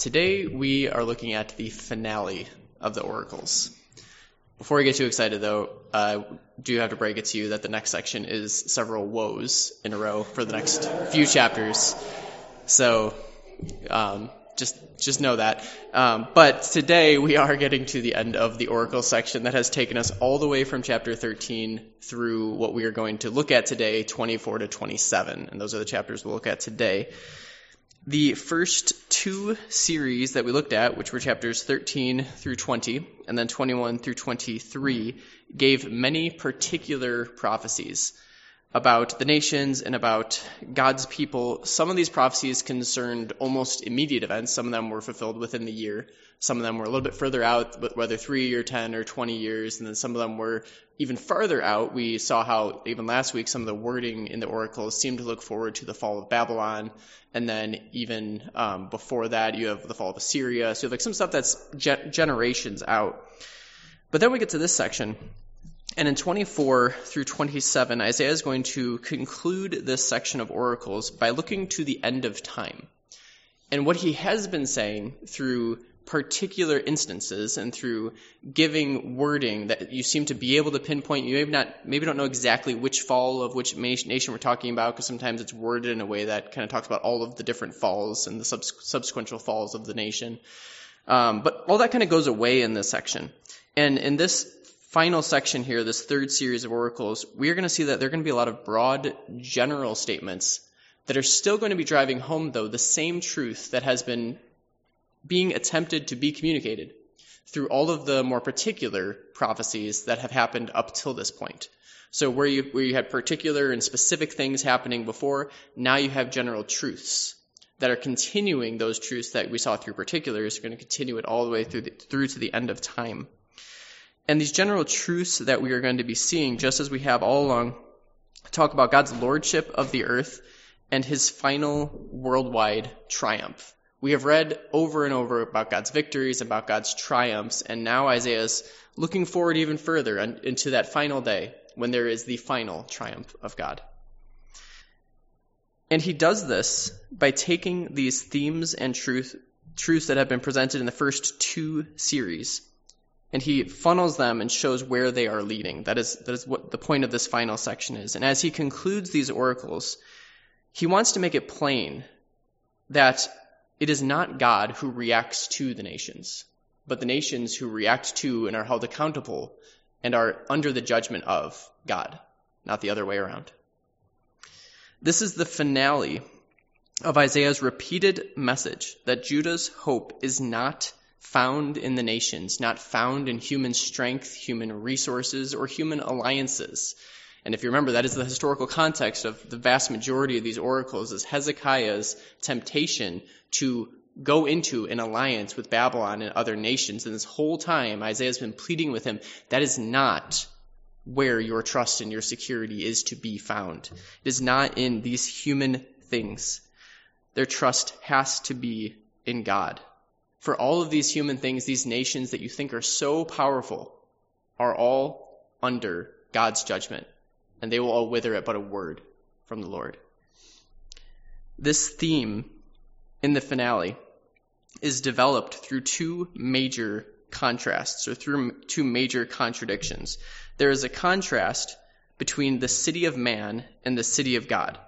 Today we are looking at the finale of the oracles. Before we get too excited, though, I do have to break it to you that the next section is several woes in a row for the next few chapters. So um, just just know that. Um, but today we are getting to the end of the oracle section that has taken us all the way from chapter 13 through what we are going to look at today, 24 to 27, and those are the chapters we'll look at today. The first two series that we looked at, which were chapters 13 through 20 and then 21 through 23, gave many particular prophecies about the nations and about God's people. Some of these prophecies concerned almost immediate events. Some of them were fulfilled within the year. Some of them were a little bit further out, whether three or 10 or 20 years. And then some of them were even farther out. We saw how even last week some of the wording in the oracles seemed to look forward to the fall of Babylon. And then even um, before that, you have the fall of Assyria. So like some stuff that's ge- generations out. But then we get to this section and in 24 through 27, Isaiah is going to conclude this section of oracles by looking to the end of time. And what he has been saying through particular instances and through giving wording that you seem to be able to pinpoint. You maybe not, maybe don't know exactly which fall of which nation we're talking about because sometimes it's worded in a way that kind of talks about all of the different falls and the subs- subsequent falls of the nation. Um, but all that kind of goes away in this section. And in this final section here, this third series of oracles, we are going to see that there are going to be a lot of broad, general statements that are still going to be driving home, though, the same truth that has been being attempted to be communicated through all of the more particular prophecies that have happened up till this point. So where you, where you had particular and specific things happening before, now you have general truths that are continuing those truths that we saw through particulars, are going to continue it all the way through, the, through to the end of time. And these general truths that we are going to be seeing, just as we have all along, talk about God's lordship of the earth and his final worldwide triumph. We have read over and over about God's victories, about God's triumphs, and now Isaiah is looking forward even further into that final day when there is the final triumph of God. And he does this by taking these themes and truth, truths that have been presented in the first two series and he funnels them and shows where they are leading. That is, that is what the point of this final section is. And as he concludes these oracles, he wants to make it plain that it is not God who reacts to the nations, but the nations who react to and are held accountable and are under the judgment of God, not the other way around. This is the finale of Isaiah's repeated message that Judah's hope is not found in the nations, not found in human strength, human resources, or human alliances. And if you remember, that is the historical context of the vast majority of these oracles is Hezekiah's temptation to go into an alliance with Babylon and other nations. And this whole time, Isaiah's been pleading with him, that is not where your trust and your security is to be found. It is not in these human things. Their trust has to be in God. For all of these human things, these nations that you think are so powerful, are all under God's judgment, and they will all wither at but a word from the Lord. This theme in the finale is developed through two major contrasts, or through two major contradictions. There is a contrast between the city of man and the city of God.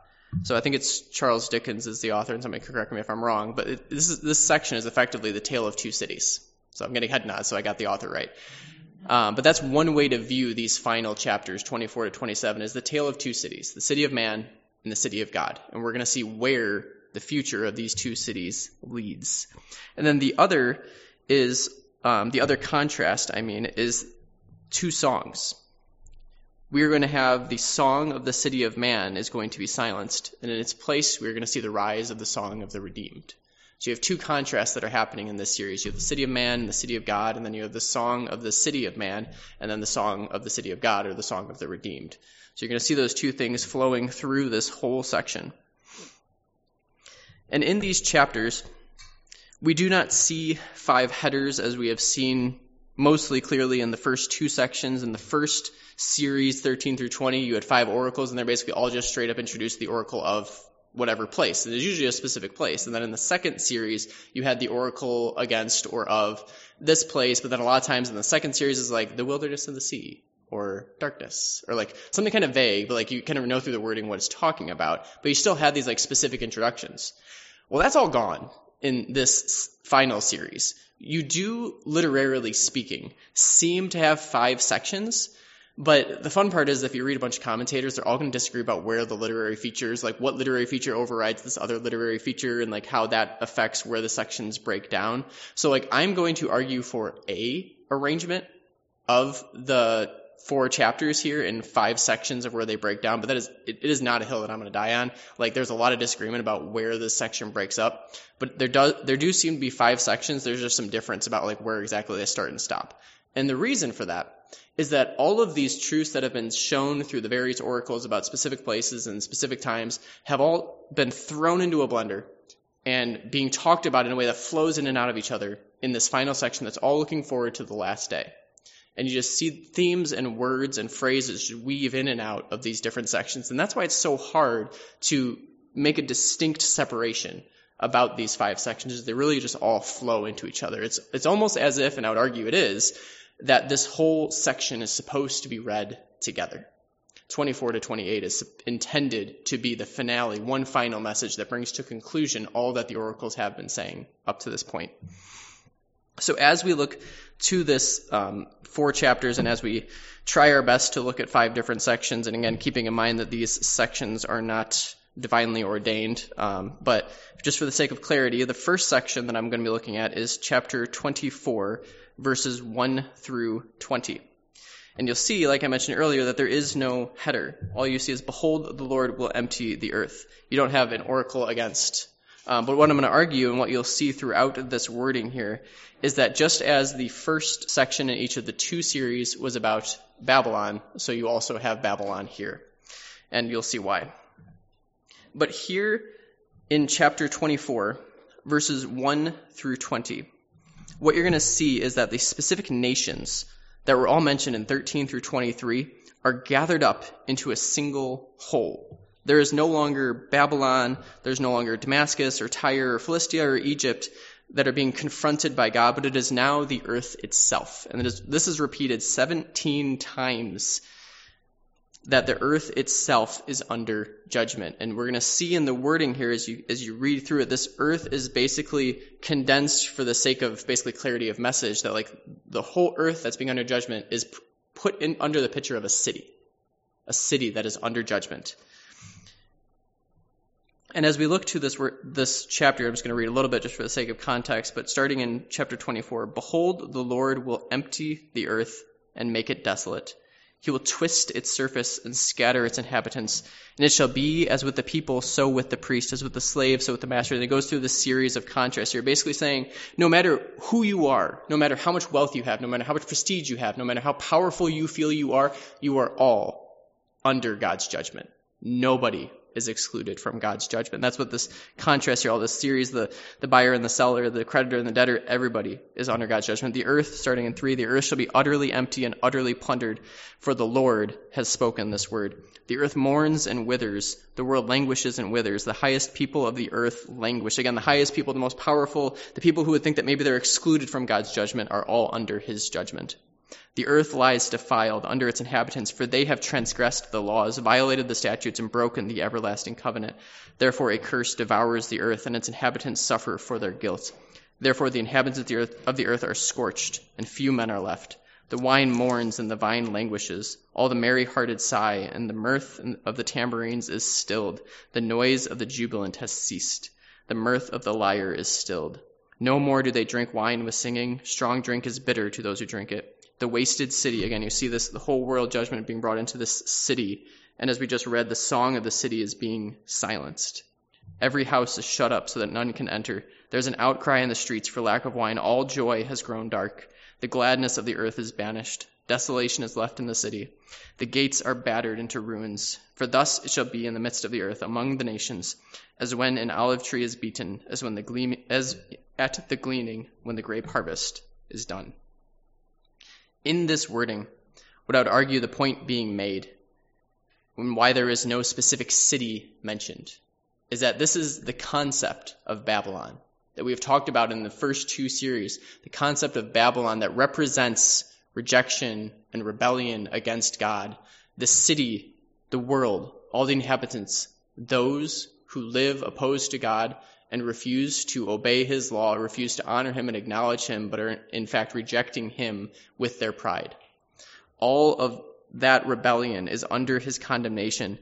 So I think it's Charles Dickens is the author, and somebody can correct me if I'm wrong. But it, this is, this section is effectively the tale of two cities. So I'm getting head nods, so I got the author right. Um, but that's one way to view these final chapters, 24 to 27, is the tale of two cities: the city of man and the city of God. And we're going to see where the future of these two cities leads. And then the other is um, the other contrast. I mean, is two songs we are going to have the song of the city of man is going to be silenced, and in its place, we are going to see the rise of the song of the redeemed. So you have two contrasts that are happening in this series. You have the city of man and the city of God, and then you have the song of the city of man, and then the song of the city of God, or the song of the redeemed. So you're going to see those two things flowing through this whole section. And in these chapters, we do not see five headers as we have seen mostly clearly in the first two sections. In the first series 13 through 20, you had five oracles, and they're basically all just straight up introduced the oracle of whatever place. And there's usually a specific place. And then in the second series, you had the oracle against or of this place. But then a lot of times in the second series is like the wilderness of the sea or darkness or like something kind of vague, but like you kind of know through the wording what it's talking about. But you still had these like specific introductions. Well, that's all gone in this final series. You do, literarily speaking, seem to have five sections, but the fun part is if you read a bunch of commentators, they're all going to disagree about where the literary features, like what literary feature overrides this other literary feature and like how that affects where the sections break down. So like I'm going to argue for a arrangement of the four chapters here in five sections of where they break down, but that is it, it is not a hill that I'm going to die on. Like there's a lot of disagreement about where this section breaks up, but there does there do seem to be five sections. There's just some difference about like where exactly they start and stop. And the reason for that is that all of these truths that have been shown through the various oracles about specific places and specific times have all been thrown into a blender and being talked about in a way that flows in and out of each other in this final section that's all looking forward to the last day. And you just see themes and words and phrases weave in and out of these different sections. And that's why it's so hard to make a distinct separation about these five sections. They really just all flow into each other. It's, it's almost as if, and I would argue it is, that this whole section is supposed to be read together. 24 to 28 is intended to be the finale, one final message that brings to conclusion all that the oracles have been saying up to this point. So as we look to this um, four chapters and as we try our best to look at five different sections, and again, keeping in mind that these sections are not divinely ordained, um, but just for the sake of clarity, the first section that I'm going to be looking at is chapter 24, verses 1 through 20. And you'll see, like I mentioned earlier, that there is no header. All you see is, Behold, the Lord will empty the earth. You don't have an oracle against. Um, but what I'm going to argue, and what you'll see throughout this wording here, is that just as the first section in each of the two series was about Babylon, so you also have Babylon here. And you'll see why. But here in chapter 24, verses 1 through 20, what you're going to see is that the specific nations that were all mentioned in 13 through 23 are gathered up into a single whole. There is no longer Babylon, there's no longer Damascus or Tyre or Philistia or Egypt that are being confronted by God, but it is now the earth itself. And this is repeated 17 times that the earth itself is under judgment. And we're going to see in the wording here as you, as you read through it, this earth is basically condensed for the sake of basically clarity of message that like the whole earth that's being under judgment is put in under the picture of a city, a city that is under judgment. And as we look to this, this chapter, I'm just going to read a little bit just for the sake of context, but starting in chapter 24, Behold, the Lord will empty the earth and make it desolate he will twist its surface and scatter its inhabitants. And it shall be as with the people, so with the priest, as with the slave, so with the master. And it goes through this series of contrasts You're basically saying, no matter who you are, no matter how much wealth you have, no matter how much prestige you have, no matter how powerful you feel you are, you are all under God's judgment. Nobody is excluded from God's judgment. That's what this contrast here, all this series, the, the buyer and the seller, the creditor and the debtor, everybody is under God's judgment. The earth, starting in three, the earth shall be utterly empty and utterly plundered, for the Lord has spoken this word. The earth mourns and withers. The world languishes and withers. The highest people of the earth languish. Again, the highest people, the most powerful, the people who would think that maybe they're excluded from God's judgment are all under his judgment. The earth lies defiled under its inhabitants, for they have transgressed the laws, violated the statutes, and broken the everlasting covenant. Therefore a curse devours the earth, and its inhabitants suffer for their guilt. Therefore the inhabitants of the earth, of the earth are scorched, and few men are left. The wine mourns and the vine languishes. All the merry hearted sigh, and the mirth of the tambourines is stilled. The noise of the jubilant has ceased. The mirth of the lyre is stilled. No more do they drink wine with singing. Strong drink is bitter to those who drink it the wasted city. Again, you see this, the whole world judgment being brought into this city. And as we just read, the song of the city is being silenced. Every house is shut up so that none can enter. There's an outcry in the streets for lack of wine. All joy has grown dark. The gladness of the earth is banished. Desolation is left in the city. The gates are battered into ruins. For thus it shall be in the midst of the earth among the nations, as when an olive tree is beaten, as when the gleam, as at the gleaning when the grape harvest is done in this wording, what I would argue the point being made, and why there is no specific city mentioned, is that this is the concept of Babylon that we have talked about in the first two series, the concept of Babylon that represents rejection and rebellion against God, the city, the world, all the inhabitants, those who live opposed to God and refuse to obey his law, refuse to honor him and acknowledge him, but are in fact rejecting him with their pride. All of that rebellion is under his condemnation.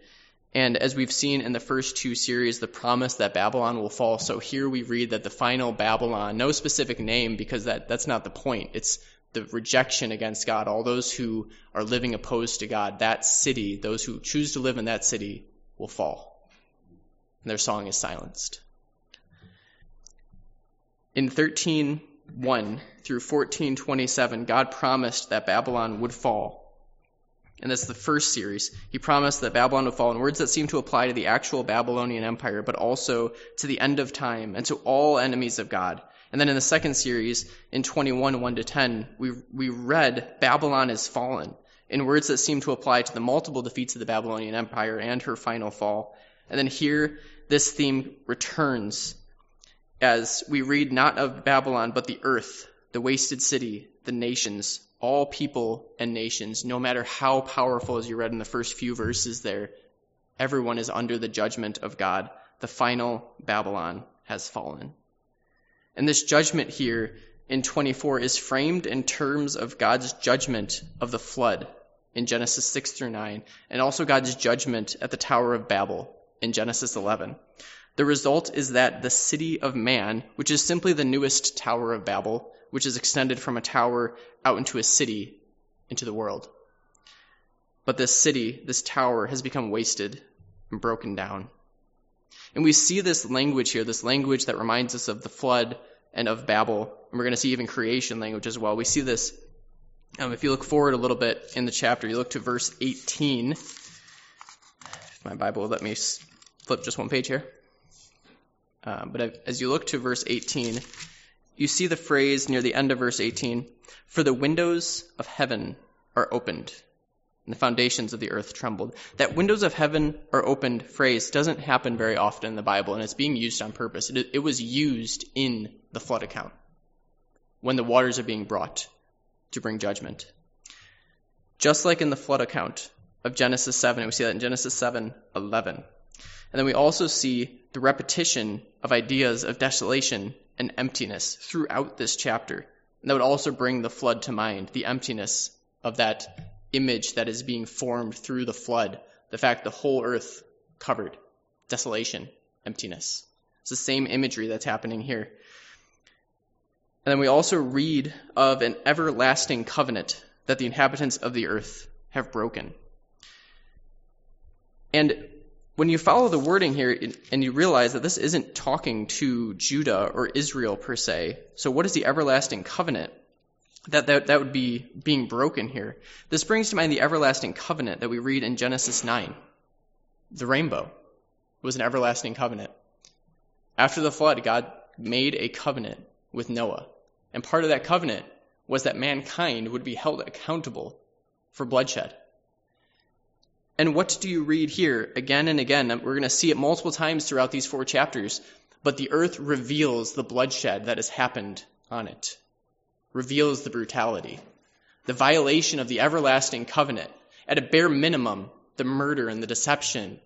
And as we've seen in the first two series, the promise that Babylon will fall. So here we read that the final Babylon, no specific name because that, that's not the point. It's the rejection against God, all those who are living opposed to God, that city, those who choose to live in that city will fall. And their song is silenced. In 13:1 through 14:27, God promised that Babylon would fall and that's the first series, he promised that Babylon would fall in words that seem to apply to the actual Babylonian Empire, but also to the end of time and to all enemies of God. And then in the second series, in 21, 1 to 10, we, we read Babylon is fallen in words that seem to apply to the multiple defeats of the Babylonian Empire and her final fall. And then here, this theme returns as we read not of Babylon, but the earth, the wasted city, the nations, all people and nations, no matter how powerful, as you read in the first few verses there, everyone is under the judgment of God. The final Babylon has fallen. And this judgment here in 24 is framed in terms of God's judgment of the flood in Genesis 6 through 9, and also God's judgment at the Tower of Babel in Genesis 11. The result is that the city of man, which is simply the newest Tower of Babel, which is extended from a tower out into a city, into the world. But this city, this tower, has become wasted and broken down. And we see this language here, this language that reminds us of the flood and of Babel. And we're going to see even creation language as well. We see this, um, if you look forward a little bit in the chapter, you look to verse 18. If my Bible let me flip just one page here. Uh, but as you look to verse 18, you see the phrase near the end of verse 18 For the windows of heaven are opened, and the foundations of the earth trembled. That windows of heaven are opened phrase doesn't happen very often in the Bible, and it's being used on purpose. It, it was used in the flood account when the waters are being brought to bring judgment. Just like in the flood account of Genesis 7, and we see that in Genesis 7 11. And then we also see the repetition of ideas of desolation and emptiness throughout this chapter. And that would also bring the flood to mind, the emptiness of that image that is being formed through the flood, the fact the whole earth covered, desolation, emptiness. It's the same imagery that's happening here. And then we also read of an everlasting covenant that the inhabitants of the earth have broken. And when you follow the wording here and you realize that this isn't talking to Judah or Israel per se, so what is the everlasting covenant? That, that, that would be being broken here. This brings to mind the everlasting covenant that we read in Genesis 9. The rainbow was an everlasting covenant. After the flood, God made a covenant with Noah. And part of that covenant was that mankind would be held accountable for bloodshed. And what do you read here again and again? We're going to see it multiple times throughout these four chapters. But the earth reveals the bloodshed that has happened on it, reveals the brutality, the violation of the everlasting covenant. At a bare minimum, the murder and the deception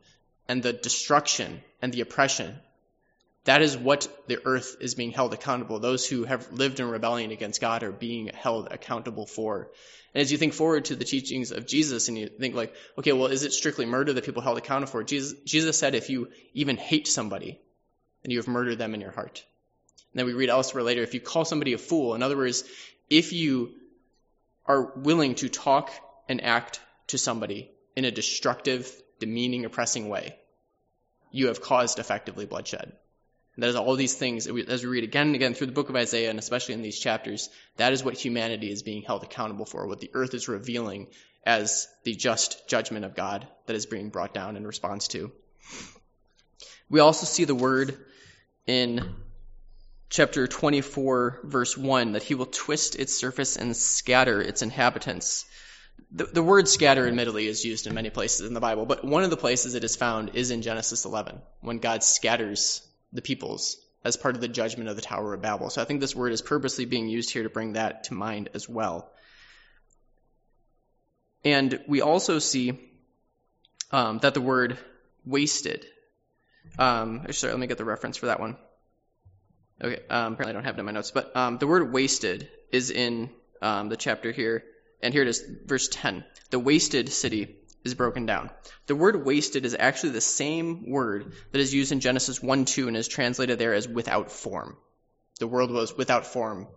and the destruction and the oppression. That is what the earth is being held accountable. Those who have lived in rebellion against God are being held accountable for. And as you think forward to the teachings of Jesus and you think like, okay, well, is it strictly murder that people held accountable for? Jesus, Jesus said if you even hate somebody, then you have murdered them in your heart. And then we read elsewhere later, if you call somebody a fool, in other words, if you are willing to talk and act to somebody in a destructive, demeaning, oppressing way, you have caused effectively bloodshed. That is all these things, as we read again and again through the book of Isaiah, and especially in these chapters, that is what humanity is being held accountable for, what the earth is revealing as the just judgment of God that is being brought down in response to. We also see the word in chapter 24, verse 1, that he will twist its surface and scatter its inhabitants. the, the word scatter, admittedly, is used in many places in the Bible, but one of the places it is found is in Genesis 11, when God scatters the peoples as part of the judgment of the Tower of Babel. So I think this word is purposely being used here to bring that to mind as well. And we also see um, that the word wasted. Um, sorry, let me get the reference for that one. Okay, um, apparently I don't have it in my notes, but um, the word wasted is in um, the chapter here, and here it is, verse 10. The wasted city is broken down. The word wasted is actually the same word that is used in Genesis 1 2 and is translated there as without form. The world was without form.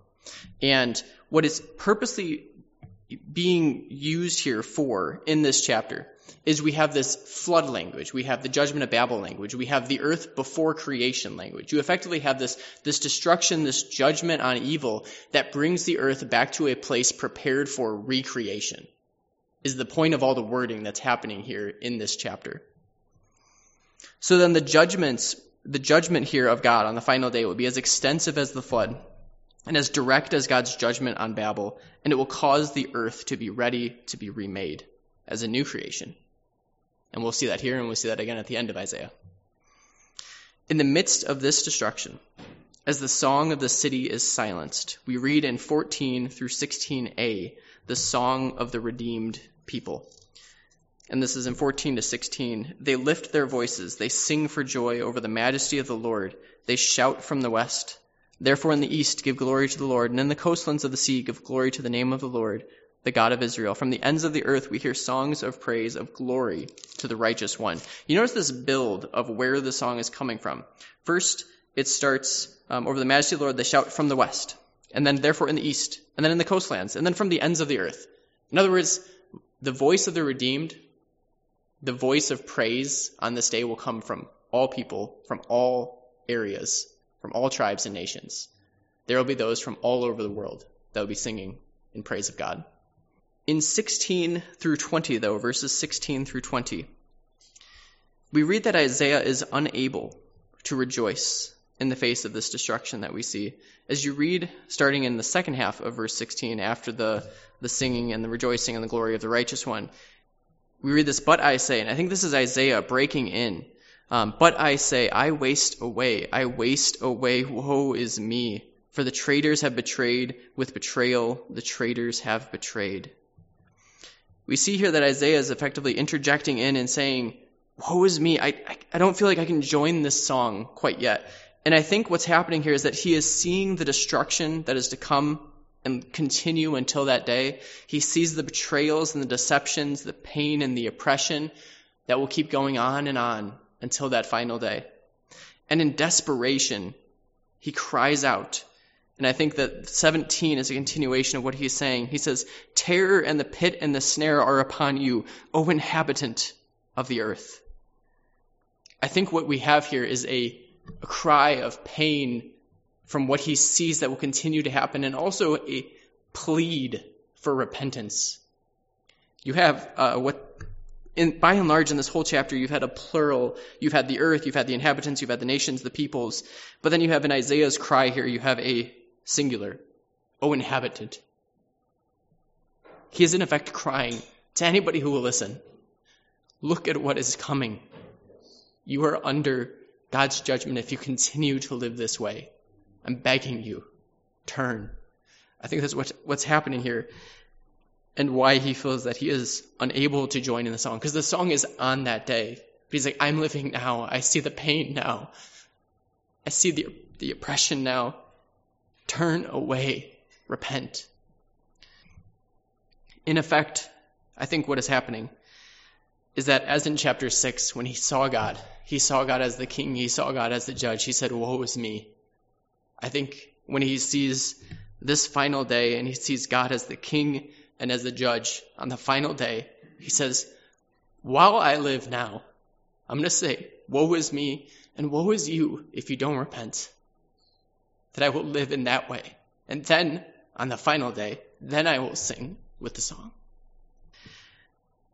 And what is purposely being used here for in this chapter is we have this flood language. We have the judgment of Babel language. We have the earth before creation language. You effectively have this, this destruction, this judgment on evil that brings the earth back to a place prepared for recreation is the point of all the wording that's happening here in this chapter. So then the judgments, the judgment here of God on the final day will be as extensive as the flood and as direct as God's judgment on Babel, and it will cause the earth to be ready to be remade as a new creation. And we'll see that here, and we'll see that again at the end of Isaiah. In the midst of this destruction, as the song of the city is silenced, we read in 14 through 16a the song of the redeemed people. And this is in 14 to 16. They lift their voices, they sing for joy over the majesty of the Lord, they shout from the west. Therefore, in the east, give glory to the Lord, and in the coastlands of the sea, give glory to the name of the Lord the God of Israel. From the ends of the earth we hear songs of praise, of glory to the righteous one. You notice this build of where the song is coming from. First, it starts um, over the majesty of the Lord, they shout from the west, and then therefore in the east, and then in the coastlands, and then from the ends of the earth. In other words, the voice of the redeemed, the voice of praise on this day will come from all people, from all areas, from all tribes and nations. There will be those from all over the world that will be singing in praise of God. In 16 through 20, though, verses 16 through 20, we read that Isaiah is unable to rejoice in the face of this destruction that we see. As you read, starting in the second half of verse 16, after the, the singing and the rejoicing and the glory of the righteous one, we read this, but I say, and I think this is Isaiah breaking in. Um, but I say, I waste away, I waste away, woe is me. For the traitors have betrayed, with betrayal the traitors have betrayed. We see here that Isaiah is effectively interjecting in and saying, Woe is me, I, I, I don't feel like I can join this song quite yet. And I think what's happening here is that he is seeing the destruction that is to come and continue until that day. He sees the betrayals and the deceptions, the pain and the oppression that will keep going on and on until that final day. And in desperation, he cries out and I think that 17 is a continuation of what he's saying. He says, Terror and the pit and the snare are upon you, O inhabitant of the earth. I think what we have here is a, a cry of pain from what he sees that will continue to happen and also a plead for repentance. You have uh, what in, by and large, in this whole chapter, you've had a plural. You've had the earth, you've had the inhabitants, you've had the nations, the peoples. But then you have in Isaiah's cry here, you have a singular, O inhabitant. He is in effect crying to anybody who will listen. Look at what is coming. You are under God's judgment if you continue to live this way. I'm begging you, turn. I think that's what, what's happening here and why he feels that he is unable to join in the song. Because the song is on that day. But he's like, I'm living now. I see the pain now. I see the, the oppression now. Turn away. Repent. In effect, I think what is happening is that as in chapter 6, when he saw God, he saw God as the king, he saw God as the judge, he said, Woe is me. I think when he sees this final day and he sees God as the king and as the judge on the final day, he says, While I live now, I'm going to say, Woe is me and woe is you if you don't repent that I will live in that way. And then, on the final day, then I will sing with the song.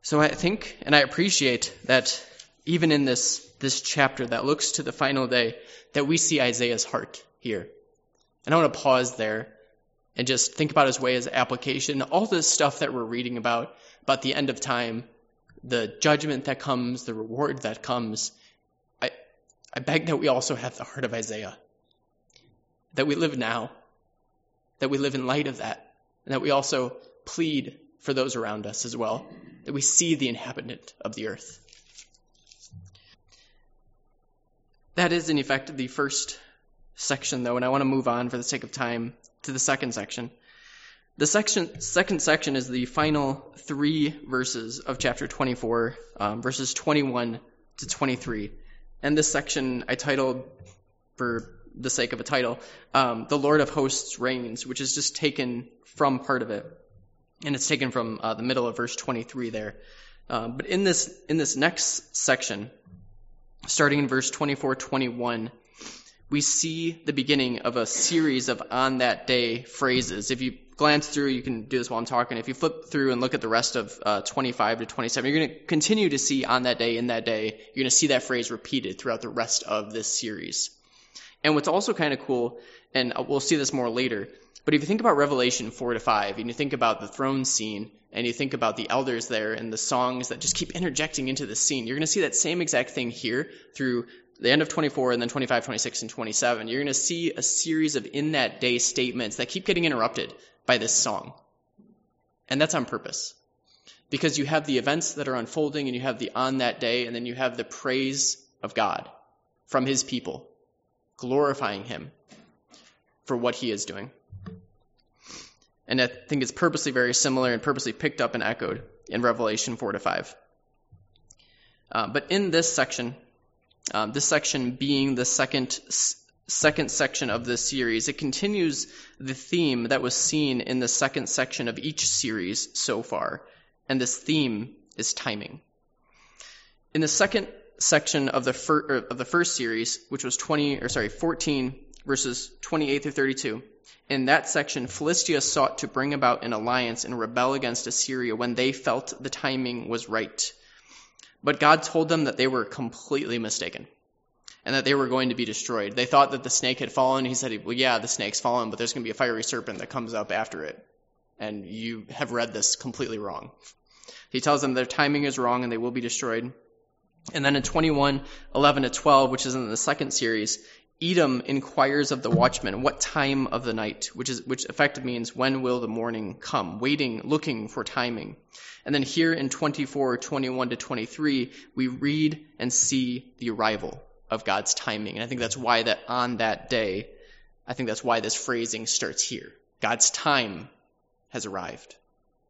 So I think, and I appreciate that even in this, this chapter that looks to the final day, that we see Isaiah's heart here. And I want to pause there and just think about his way as application. All this stuff that we're reading about, about the end of time, the judgment that comes, the reward that comes. I, I beg that we also have the heart of Isaiah. That we live now. That we live in light of that. And that we also plead for those around us as well. That we see the inhabitant of the earth. That is, in effect, the first section, though, and I want to move on for the sake of time to the second section. The section, second section is the final three verses of chapter 24, um, verses 21 to 23. And this section I titled, for the sake of a title, um, The Lord of Hosts Reigns, which is just taken from part of it. And it's taken from uh, the middle of verse 23 there. Um, but in this, in this next section, starting in verse 24 21, we see the beginning of a series of on that day phrases. If you glance through, you can do this while I'm talking. If you flip through and look at the rest of uh, 25 to 27, you're going to continue to see on that day, in that day, you're going to see that phrase repeated throughout the rest of this series. And what's also kind of cool, and we'll see this more later, but if you think about Revelation 4 to 5, and you think about the throne scene, and you think about the elders there and the songs that just keep interjecting into the scene, you're going to see that same exact thing here through the end of 24 and then 25, 26, and 27, you're going to see a series of in that day statements that keep getting interrupted by this song. And that's on purpose. Because you have the events that are unfolding and you have the on that day and then you have the praise of God from his people, glorifying him for what he is doing. And I think it's purposely very similar and purposely picked up and echoed in Revelation 4 to 5. Uh, but in this section, um, this section being the second second section of this series. It continues the theme that was seen in the second section of each series so far, and this theme is timing. In the second section of the fir- of the first series, which was 20 or sorry 14 verses 28 through 32. In that section, Philistia sought to bring about an alliance and rebel against Assyria when they felt the timing was right. But God told them that they were completely mistaken and that they were going to be destroyed. They thought that the snake had fallen. He said, Well, yeah, the snake's fallen, but there's going to be a fiery serpent that comes up after it. And you have read this completely wrong. He tells them their timing is wrong and they will be destroyed. And then in 21, 11 to 12, which is in the second series, Edom inquires of the watchman, what time of the night, which is, which effectively means when will the morning come, waiting, looking for timing. And then here in 24, 21 to 23, we read and see the arrival of God's timing. And I think that's why that on that day, I think that's why this phrasing starts here. God's time has arrived.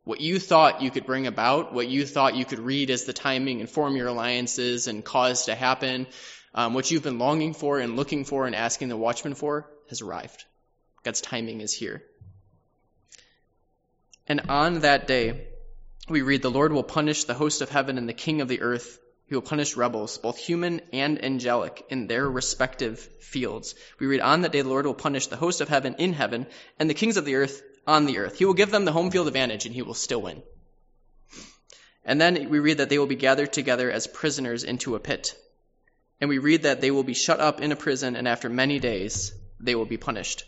What you thought you could bring about, what you thought you could read as the timing and form your alliances and cause to happen, um, what you've been longing for and looking for and asking the watchman for has arrived. God's timing is here. And on that day, we read, The Lord will punish the host of heaven and the king of the earth. He will punish rebels, both human and angelic, in their respective fields. We read, On that day, the Lord will punish the host of heaven in heaven and the kings of the earth on the earth. He will give them the home field advantage and he will still win. And then we read that they will be gathered together as prisoners into a pit. And we read that they will be shut up in a prison, and after many days, they will be punished.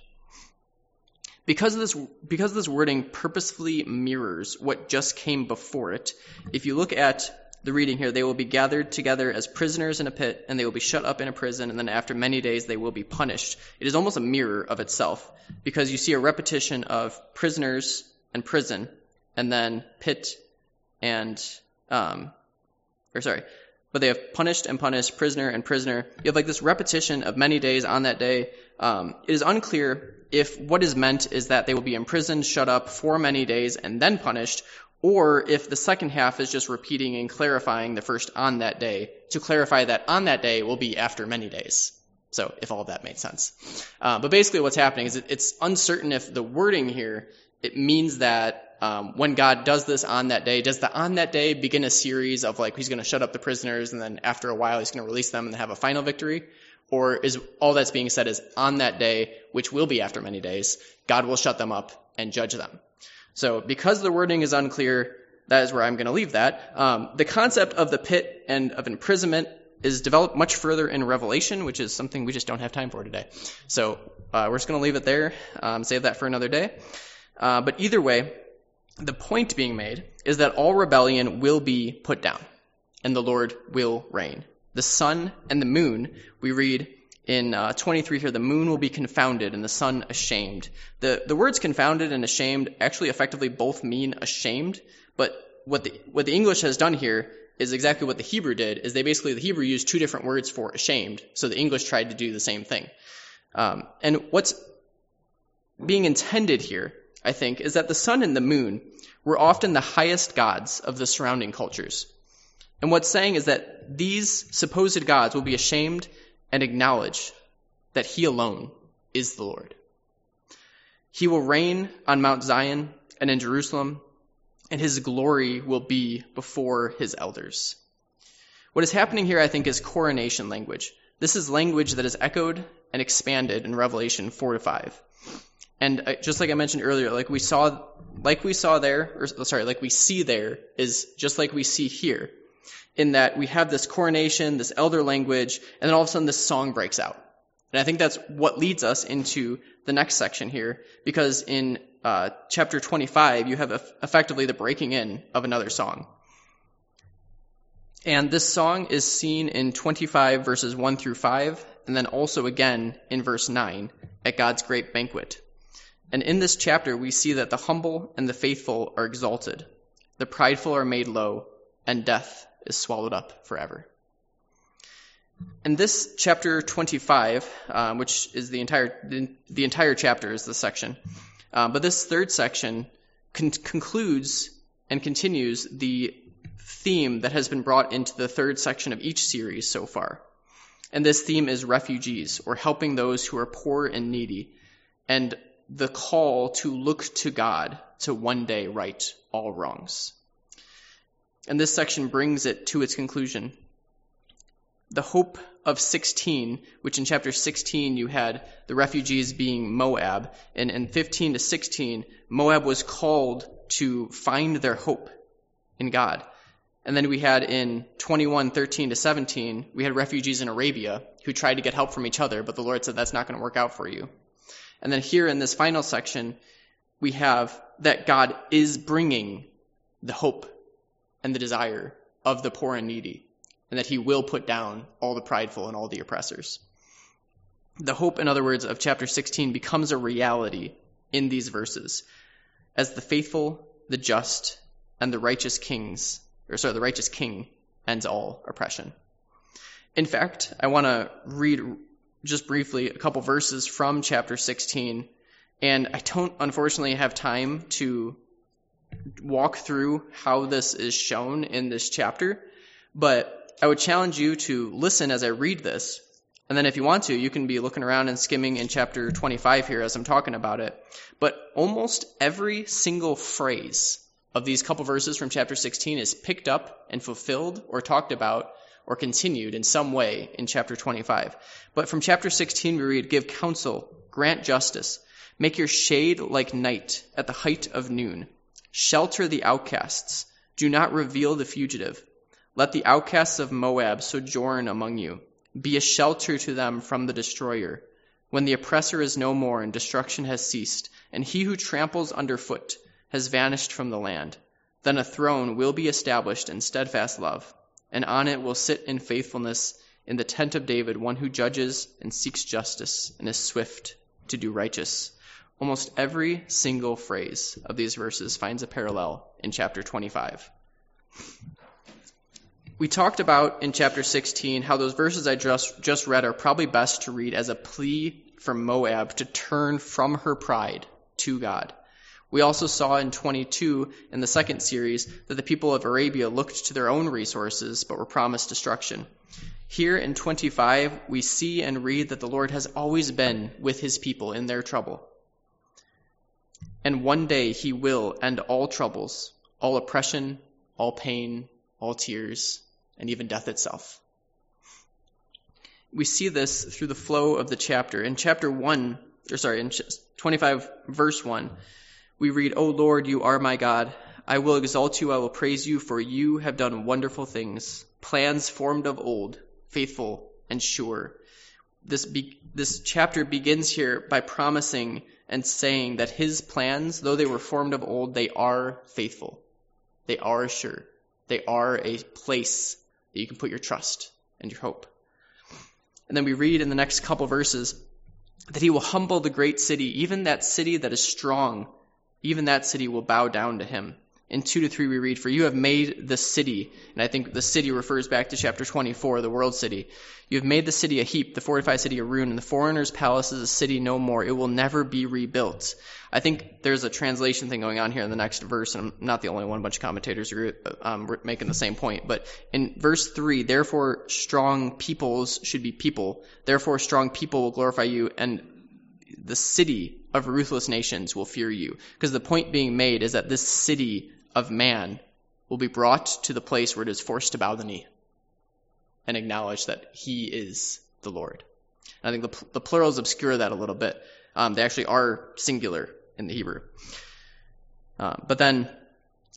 Because this, because this wording purposefully mirrors what just came before it, if you look at the reading here, they will be gathered together as prisoners in a pit, and they will be shut up in a prison, and then after many days they will be punished. It is almost a mirror of itself, because you see a repetition of prisoners and prison, and then pit and, um, or sorry, but they have punished and punished, prisoner and prisoner. You have like this repetition of many days on that day. Um, it is unclear if what is meant is that they will be imprisoned, shut up for many days, and then punished, or if the second half is just repeating and clarifying the first on that day to clarify that on that day will be after many days. So if all of that made sense. Uh, but basically what's happening is it, it's uncertain if the wording here, it means that um, when God does this on that day, does the on that day begin a series of like he's going to shut up the prisoners and then after a while he's going to release them and have a final victory? Or is all that's being said is on that day, which will be after many days, God will shut them up and judge them. So because the wording is unclear, that is where I'm going to leave that. Um, the concept of the pit and of imprisonment is developed much further in Revelation, which is something we just don't have time for today. So uh, we're just going to leave it there, um, save that for another day. Uh, but either way, the point being made is that all rebellion will be put down, and the Lord will reign. The sun and the moon, we read in uh, 23 here, the moon will be confounded and the sun ashamed. The, the words confounded and ashamed actually effectively both mean ashamed, but what the, what the English has done here is exactly what the Hebrew did, is they basically, the Hebrew used two different words for ashamed, so the English tried to do the same thing. Um, and what's being intended here, I think, is that the sun and the moon were often the highest gods of the surrounding cultures. And what's saying is that these supposed gods will be ashamed and acknowledge that he alone is the Lord. He will reign on Mount Zion and in Jerusalem, and his glory will be before his elders. What is happening here, I think, is coronation language. This is language that is echoed and expanded in Revelation 4 to 5. And uh, just like I mentioned earlier, like we saw, like we saw there, or sorry, like we see there is just like we see here, in that we have this coronation, this elder language, and then all of a sudden this song breaks out. And I think that's what leads us into the next section here, because in uh, chapter 25, you have effectively the breaking in of another song. And this song is seen in 25 verses 1 through 5, and then also again in verse 9 at God's great banquet. And in this chapter, we see that the humble and the faithful are exalted, the prideful are made low, and death is swallowed up forever. In this chapter 25, um, which is the entire the, the, entire chapter is this section, um, but this third section con- concludes and continues the theme that has been brought into the third section of each series so far. And this theme is refugees, or helping those who are poor and needy, and the call to look to God to one day right all wrongs. And this section brings it to its conclusion. The hope of 16, which in chapter 16 you had the refugees being Moab, and in 15 to 16, Moab was called to find their hope in God. And then we had in 21, 13 to 17, we had refugees in Arabia who tried to get help from each other, but the Lord said that's not going to work out for you. And then here in this final section, we have that God is bringing the hope and the desire of the poor and needy, and that he will put down all the prideful and all the oppressors. The hope, in other words, of chapter 16 becomes a reality in these verses as the faithful, the just, and the righteous kings, or sorry, the righteous king ends all oppression. In fact, I want to read just briefly a couple verses from chapter 16, and I don't unfortunately have time to walk through how this is shown in this chapter, but I would challenge you to listen as I read this. And then if you want to, you can be looking around and skimming in chapter 25 here as I'm talking about it. But almost every single phrase of these couple verses from chapter 16 is picked up and fulfilled or talked about or continued in some way in chapter 25. But from chapter 16 we read, Give counsel, grant justice, make your shade like night at the height of noon. Shelter the outcasts. Do not reveal the fugitive. Let the outcasts of Moab sojourn among you. Be a shelter to them from the destroyer. When the oppressor is no more and destruction has ceased, and he who tramples underfoot has vanished from the land, then a throne will be established in steadfast love, and on it will sit in faithfulness in the tent of David one who judges and seeks justice and is swift to do righteous. Almost every single phrase of these verses finds a parallel in chapter 25. We talked about in chapter 16 how those verses I just, just read are probably best to read as a plea for Moab to turn from her pride to God. We also saw in 22 in the second series that the people of Arabia looked to their own resources but were promised destruction. Here in 25, we see and read that the Lord has always been with his people in their trouble. And one day he will end all troubles, all oppression, all pain, all tears, and even death itself. We see this through the flow of the chapter. In chapter 1, or sorry, in 25 verse 1, we read, O Lord, you are my God. I will exalt you, I will praise you, for you have done wonderful things, plans formed of old faithful, and sure. This, be, this chapter begins here by promising and saying that his plans, though they were formed of old, they are faithful. They are sure. They are a place that you can put your trust and your hope. And then we read in the next couple verses that he will humble the great city, even that city that is strong, even that city will bow down to him. In 2 to 3 we read, For you have made the city, and I think the city refers back to chapter 24, the world city. You have made the city a heap, the fortified city a ruin, and the foreigner's palace is a city no more. It will never be rebuilt. I think there's a translation thing going on here in the next verse, and I'm not the only one. A bunch of commentators are um, making the same point. But in verse 3, therefore strong peoples should be people. Therefore strong people will glorify you, and the city of ruthless nations will fear you. Because the point being made is that this city of man will be brought to the place where it is forced to bow the knee and acknowledge that he is the Lord. And I think the, the plurals obscure that a little bit. Um, they actually are singular in the Hebrew. Uh, but then,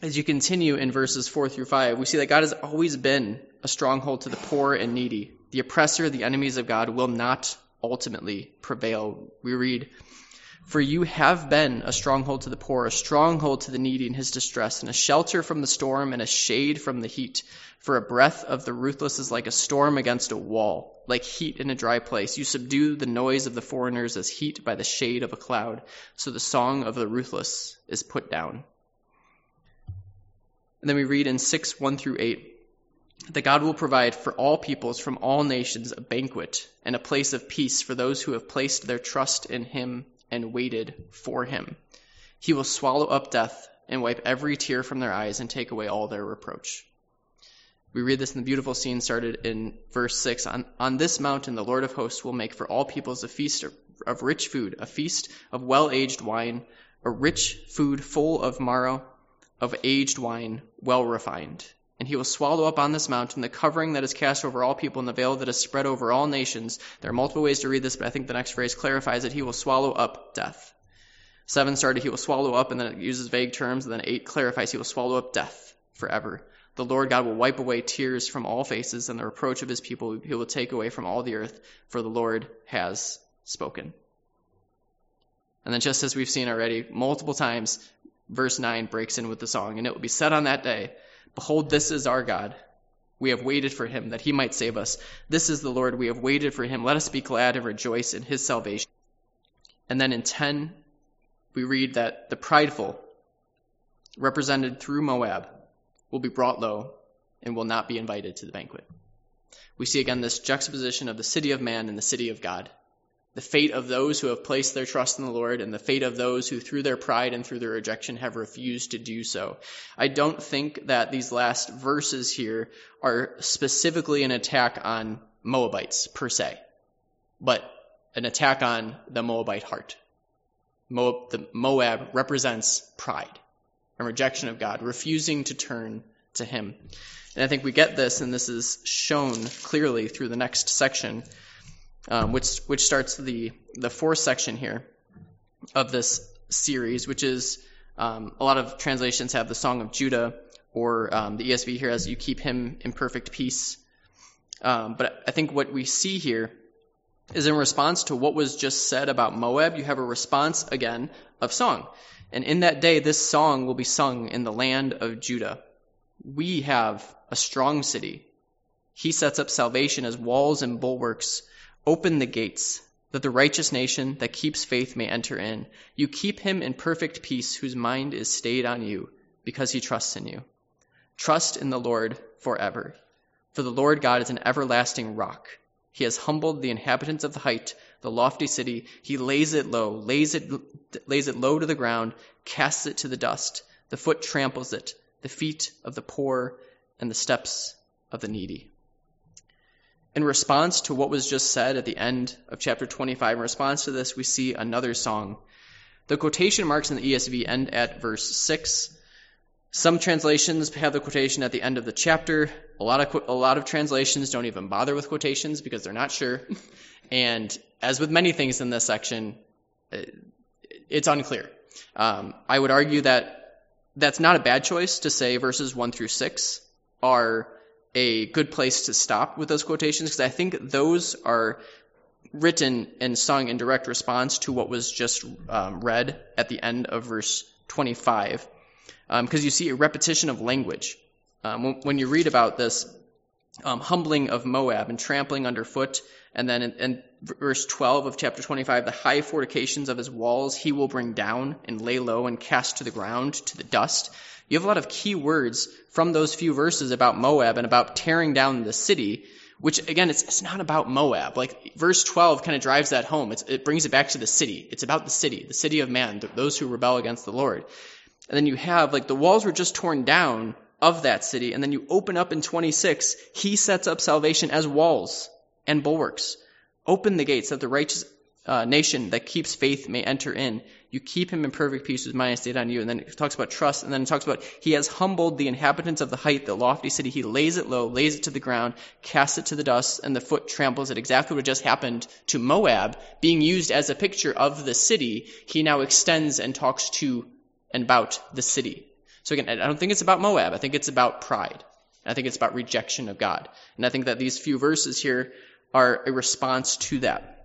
as you continue in verses 4 through 5, we see that God has always been a stronghold to the poor and needy. The oppressor, the enemies of God, will not ultimately prevail. We read, for you have been a stronghold to the poor, a stronghold to the needy in his distress, and a shelter from the storm and a shade from the heat. For a breath of the ruthless is like a storm against a wall, like heat in a dry place. You subdue the noise of the foreigners as heat by the shade of a cloud. So the song of the ruthless is put down. And then we read in 6 1 through 8 that God will provide for all peoples from all nations a banquet and a place of peace for those who have placed their trust in him and waited for him. He will swallow up death and wipe every tear from their eyes and take away all their reproach. We read this in the beautiful scene started in verse 6. On, on this mountain, the Lord of hosts will make for all peoples a feast of, of rich food, a feast of well aged wine, a rich food full of marrow, of aged wine, well refined. And he will swallow up on this mountain the covering that is cast over all people and the veil that is spread over all nations. There are multiple ways to read this, but I think the next phrase clarifies it. He will swallow up death. Seven started, he will swallow up, and then it uses vague terms, and then eight clarifies, he will swallow up death forever. The Lord God will wipe away tears from all faces, and the reproach of his people he will take away from all the earth, for the Lord has spoken. And then, just as we've seen already multiple times, verse 9 breaks in with the song, and it will be said on that day, Behold, this is our God. We have waited for him that he might save us. This is the Lord. We have waited for him. Let us be glad and rejoice in his salvation. And then in 10, we read that the prideful, represented through Moab, will be brought low and will not be invited to the banquet. We see again this juxtaposition of the city of man and the city of God the fate of those who have placed their trust in the Lord and the fate of those who, through their pride and through their rejection, have refused to do so. I don't think that these last verses here are specifically an attack on Moabites per se, but an attack on the Moabite heart. Moab, the Moab represents pride and rejection of God, refusing to turn to Him. And I think we get this, and this is shown clearly through the next section um, which which starts the the fourth section here of this series, which is um, a lot of translations have the Song of Judah, or um, the ESV here has "You keep him in perfect peace." Um, but I think what we see here is in response to what was just said about Moab, you have a response again of song. And in that day, this song will be sung in the land of Judah. We have a strong city. He sets up salvation as walls and bulwarks Open the gates, that the righteous nation that keeps faith may enter in. You keep him in perfect peace, whose mind is stayed on you, because he trusts in you. Trust in the Lord forever. For the Lord God is an everlasting rock. He has humbled the inhabitants of the height, the lofty city. He lays it low, lays it, lays it low to the ground, casts it to the dust. The foot tramples it, the feet of the poor and the steps of the needy. In response to what was just said at the end of chapter 25, in response to this, we see another song. The quotation marks in the ESV end at verse 6. Some translations have the quotation at the end of the chapter. A lot of, a lot of translations don't even bother with quotations because they're not sure. And as with many things in this section, it's unclear. Um, I would argue that that's not a bad choice to say verses 1 through 6 are a good place to stop with those quotations because I think those are written and sung in direct response to what was just um, read at the end of verse 25. Because um, you see a repetition of language. Um, when, when, you read about this um, humbling of Moab and trampling underfoot, and then in, in, verse 12 of chapter 25, the high fortifications of his walls he will bring down and lay low and cast to the ground, to the dust. You have a lot of key words from those few verses about Moab and about tearing down the city, which again, it's, it's not about Moab. Like verse 12 kind of drives that home. It's, it brings it back to the city. It's about the city, the city of man, those who rebel against the Lord. And then you have like the walls were just torn down of that city. And then you open up in 26, he sets up salvation as walls and bulwarks. Open the gates that the righteous uh, nation that keeps faith may enter in. You keep him in perfect peace whose mind is stayed on you. And then it talks about trust. And then it talks about he has humbled the inhabitants of the height, the lofty city. He lays it low, lays it to the ground, casts it to the dust, and the foot tramples it. Exactly what just happened to Moab, being used as a picture of the city. He now extends and talks to and about the city. So again, I don't think it's about Moab. I think it's about pride. I think it's about rejection of God. And I think that these few verses here are a response to that.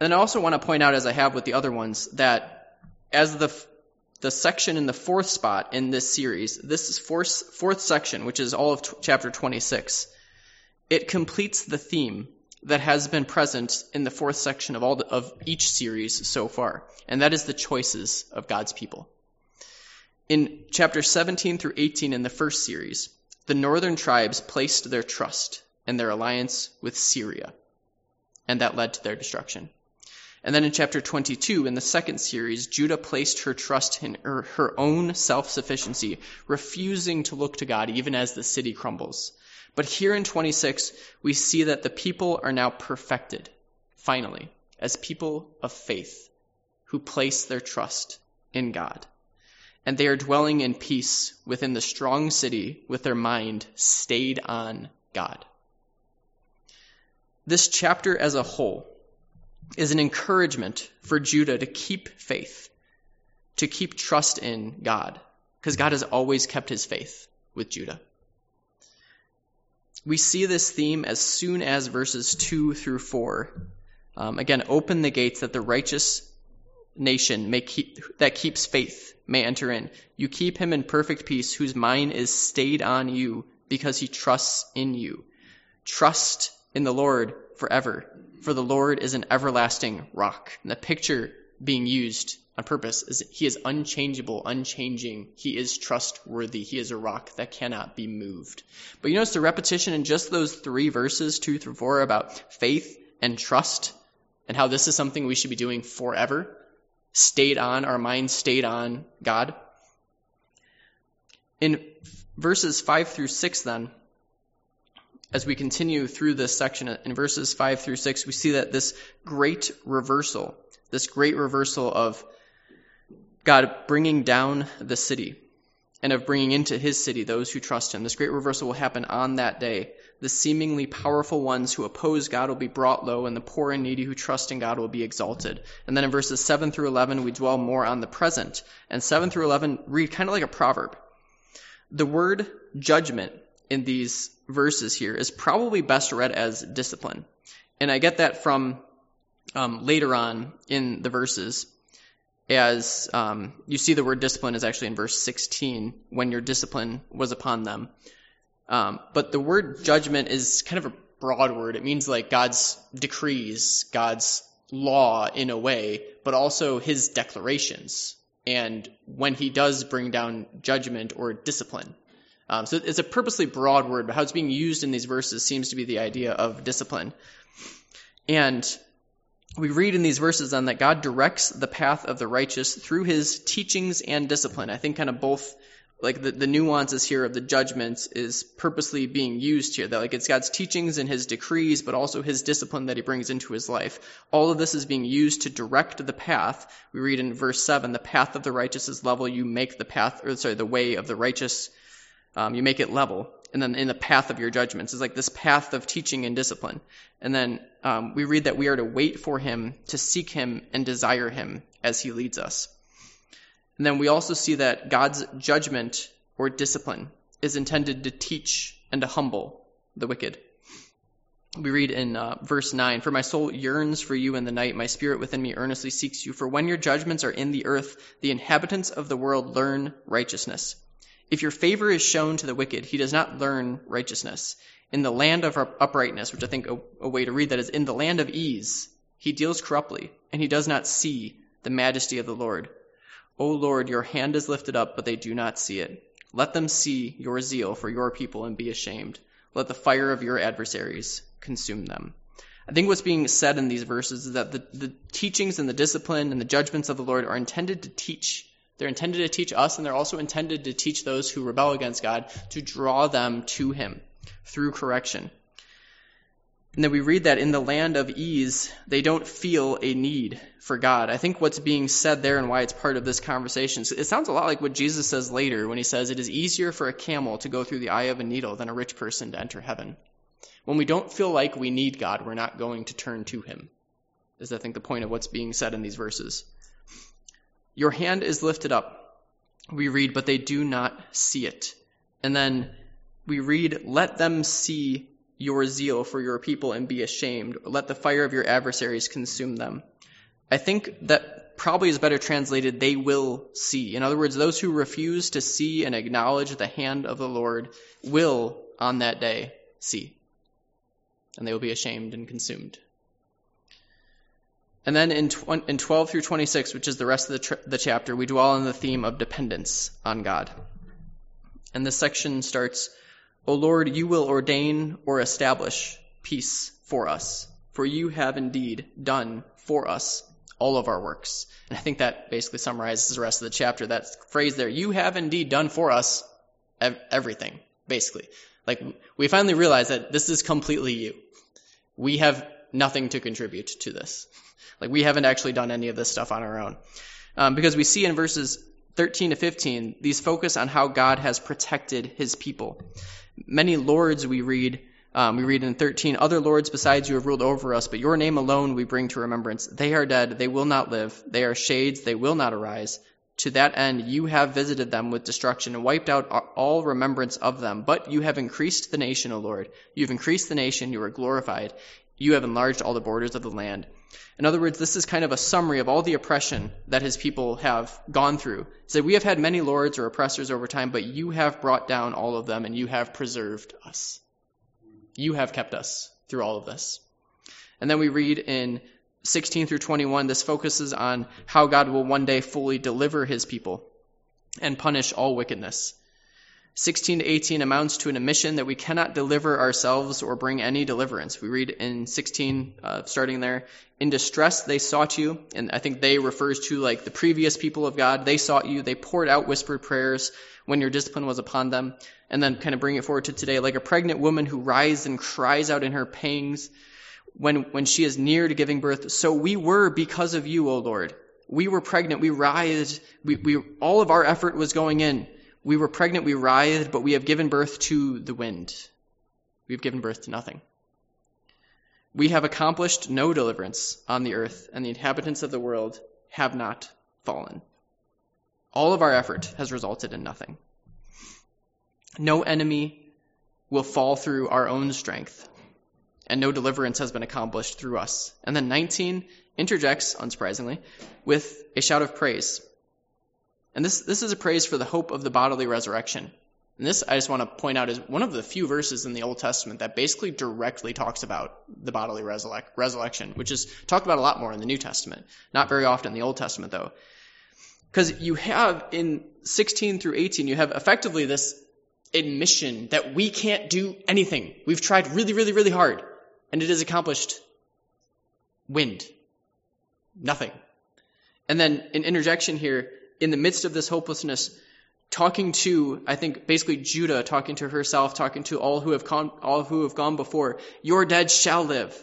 And I also want to point out, as I have with the other ones, that as the the section in the fourth spot in this series, this is fourth, fourth section, which is all of t- chapter 26. It completes the theme that has been present in the fourth section of all the, of each series so far, and that is the choices of God's people. In chapter 17 through 18 in the first series, the northern tribes placed their trust and their alliance with Syria, and that led to their destruction. And then in chapter 22, in the second series, Judah placed her trust in her, her own self sufficiency, refusing to look to God even as the city crumbles. But here in 26, we see that the people are now perfected, finally, as people of faith who place their trust in God. And they are dwelling in peace within the strong city with their mind stayed on God. This chapter as a whole is an encouragement for Judah to keep faith, to keep trust in God, because God has always kept his faith with Judah. We see this theme as soon as verses 2 through 4. Um, again, open the gates that the righteous nation may keep, that keeps faith may enter in. You keep him in perfect peace, whose mind is stayed on you because he trusts in you. Trust in the Lord forever for the Lord is an everlasting rock. And the picture being used on purpose is he is unchangeable, unchanging. He is trustworthy. He is a rock that cannot be moved. But you notice the repetition in just those three verses, two through four, about faith and trust and how this is something we should be doing forever. Stayed on, our minds stayed on God. In verses five through six, then, as we continue through this section in verses 5 through 6, we see that this great reversal, this great reversal of God bringing down the city and of bringing into his city those who trust him. This great reversal will happen on that day. The seemingly powerful ones who oppose God will be brought low, and the poor and needy who trust in God will be exalted. And then in verses 7 through 11, we dwell more on the present. And 7 through 11 read kind of like a proverb. The word judgment in these verses here is probably best read as discipline. And I get that from um, later on in the verses, as um, you see the word discipline is actually in verse 16, when your discipline was upon them. Um, but the word judgment is kind of a broad word. It means like God's decrees, God's law in a way, but also his declarations. And when he does bring down judgment or discipline. Um, so it's a purposely broad word, but how it's being used in these verses seems to be the idea of discipline. And we read in these verses then that God directs the path of the righteous through his teachings and discipline. I think kind of both, like the, the nuances here of the judgments is purposely being used here. That like it's God's teachings and his decrees, but also his discipline that he brings into his life. All of this is being used to direct the path. We read in verse 7, the path of the righteous is level. You make the path, or sorry, the way of the righteous um, you make it level. And then in the path of your judgments is like this path of teaching and discipline. And then um, we read that we are to wait for him, to seek him, and desire him as he leads us. And then we also see that God's judgment or discipline is intended to teach and to humble the wicked. We read in uh, verse 9 For my soul yearns for you in the night, my spirit within me earnestly seeks you. For when your judgments are in the earth, the inhabitants of the world learn righteousness. If your favor is shown to the wicked, he does not learn righteousness. In the land of uprightness, which I think a, a way to read that is, in the land of ease, he deals corruptly, and he does not see the majesty of the Lord. O Lord, your hand is lifted up, but they do not see it. Let them see your zeal for your people and be ashamed. Let the fire of your adversaries consume them. I think what's being said in these verses is that the, the teachings and the discipline and the judgments of the Lord are intended to teach. They're intended to teach us, and they're also intended to teach those who rebel against God to draw them to Him through correction. And then we read that in the land of ease, they don't feel a need for God. I think what's being said there and why it's part of this conversation, it sounds a lot like what Jesus says later when he says, It is easier for a camel to go through the eye of a needle than a rich person to enter heaven. When we don't feel like we need God, we're not going to turn to him, is I think the point of what's being said in these verses. Your hand is lifted up, we read, but they do not see it. And then we read, Let them see your zeal for your people and be ashamed. Let the fire of your adversaries consume them. I think that probably is better translated, they will see. In other words, those who refuse to see and acknowledge the hand of the Lord will, on that day, see. And they will be ashamed and consumed. And then in, tw- in 12 through 26, which is the rest of the, tr- the chapter, we dwell on the theme of dependence on God. And this section starts O Lord, you will ordain or establish peace for us, for you have indeed done for us all of our works. And I think that basically summarizes the rest of the chapter. That phrase there, you have indeed done for us everything, basically. Like, we finally realize that this is completely you. We have nothing to contribute to this. Like, we haven't actually done any of this stuff on our own. Um, because we see in verses 13 to 15, these focus on how God has protected his people. Many lords we read, um, we read in 13, other lords besides you have ruled over us, but your name alone we bring to remembrance. They are dead, they will not live. They are shades, they will not arise. To that end, you have visited them with destruction and wiped out all remembrance of them. But you have increased the nation, O Lord. You have increased the nation, you are glorified. You have enlarged all the borders of the land. In other words, this is kind of a summary of all the oppression that his people have gone through. So we have had many lords or oppressors over time, but you have brought down all of them and you have preserved us. You have kept us through all of this. And then we read in 16 through 21, this focuses on how God will one day fully deliver his people and punish all wickedness. 16 to 18 amounts to an admission that we cannot deliver ourselves or bring any deliverance. We read in 16, uh, starting there, in distress they sought you, and I think they refers to like the previous people of God. They sought you, they poured out whispered prayers when your discipline was upon them, and then kind of bring it forward to today, like a pregnant woman who writhes and cries out in her pangs when, when she is near to giving birth. So we were because of you, O Lord. We were pregnant, we writhed, we, we, all of our effort was going in we were pregnant, we writhed, but we have given birth to the wind. We have given birth to nothing. We have accomplished no deliverance on the earth, and the inhabitants of the world have not fallen. All of our effort has resulted in nothing. No enemy will fall through our own strength, and no deliverance has been accomplished through us. And then 19 interjects, unsurprisingly, with a shout of praise. And this, this is a praise for the hope of the bodily resurrection. And this, I just want to point out, is one of the few verses in the Old Testament that basically directly talks about the bodily resurrection, which is talked about a lot more in the New Testament. Not very often in the Old Testament, though. Because you have in 16 through 18, you have effectively this admission that we can't do anything. We've tried really, really, really hard, and it is accomplished wind. Nothing. And then an interjection here in the midst of this hopelessness, talking to, I think, basically Judah, talking to herself, talking to all who have all who have gone before. Your dead shall live.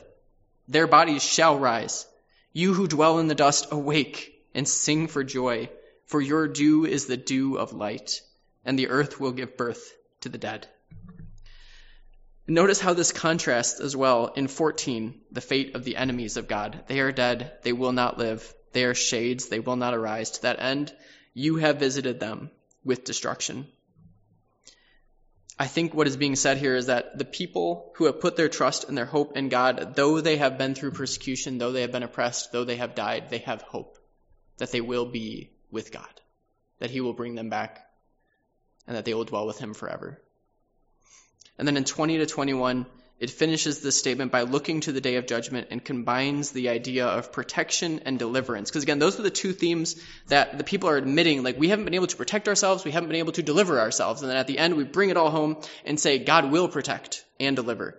Their bodies shall rise. You who dwell in the dust, awake and sing for joy, for your dew is the dew of light, and the earth will give birth to the dead. Notice how this contrasts as well in 14, the fate of the enemies of God. They are dead, they will not live. They are shades, they will not arise. To that end, you have visited them with destruction. I think what is being said here is that the people who have put their trust and their hope in God, though they have been through persecution, though they have been oppressed, though they have died, they have hope that they will be with God, that He will bring them back, and that they will dwell with Him forever. And then in 20 to 21, it finishes this statement by looking to the day of judgment and combines the idea of protection and deliverance. Because again, those are the two themes that the people are admitting, like, we haven't been able to protect ourselves, we haven't been able to deliver ourselves. And then at the end, we bring it all home and say, God will protect and deliver.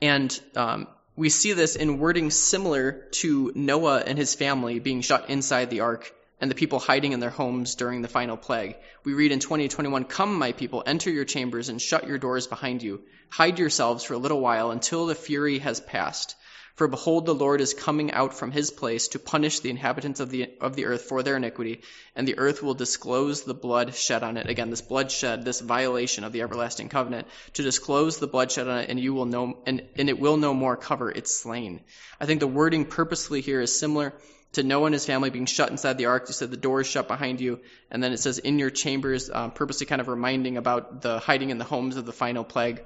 And um, we see this in wording similar to Noah and his family being shut inside the ark and the people hiding in their homes during the final plague. We read in 2021, Come, my people, enter your chambers and shut your doors behind you. Hide yourselves for a little while until the fury has passed. For behold, the Lord is coming out from his place to punish the inhabitants of the, of the earth for their iniquity, and the earth will disclose the blood shed on it. Again, this bloodshed, this violation of the everlasting covenant, to disclose the bloodshed on it, and you will know, and, and it will no more cover its slain. I think the wording purposely here is similar to Noah and his family being shut inside the ark. You said the door is shut behind you. And then it says in your chambers, um, purposely kind of reminding about the hiding in the homes of the final plague.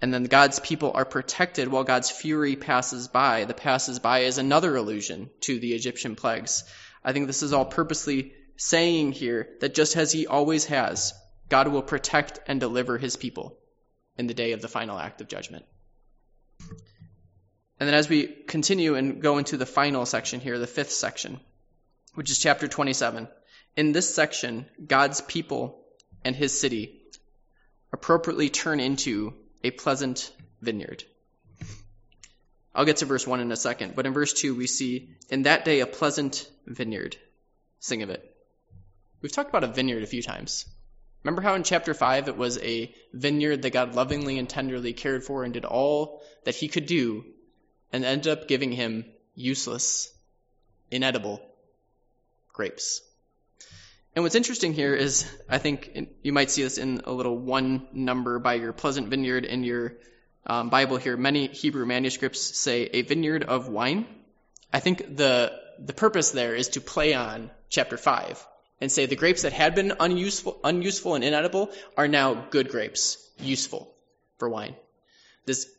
And then God's people are protected while God's fury passes by. The passes by is another allusion to the Egyptian plagues. I think this is all purposely saying here that just as he always has, God will protect and deliver his people in the day of the final act of judgment. And then as we continue and go into the final section here, the fifth section, which is chapter 27, in this section, God's people and his city appropriately turn into a pleasant vineyard. I'll get to verse 1 in a second, but in verse 2 we see, in that day a pleasant vineyard. Sing of it. We've talked about a vineyard a few times. Remember how in chapter 5 it was a vineyard that God lovingly and tenderly cared for and did all that he could do and end up giving him useless, inedible grapes. And what's interesting here is, I think you might see this in a little one number by your Pleasant Vineyard in your um, Bible here. Many Hebrew manuscripts say a vineyard of wine. I think the the purpose there is to play on chapter five and say the grapes that had been unuseful, unuseful and inedible are now good grapes, useful for wine. This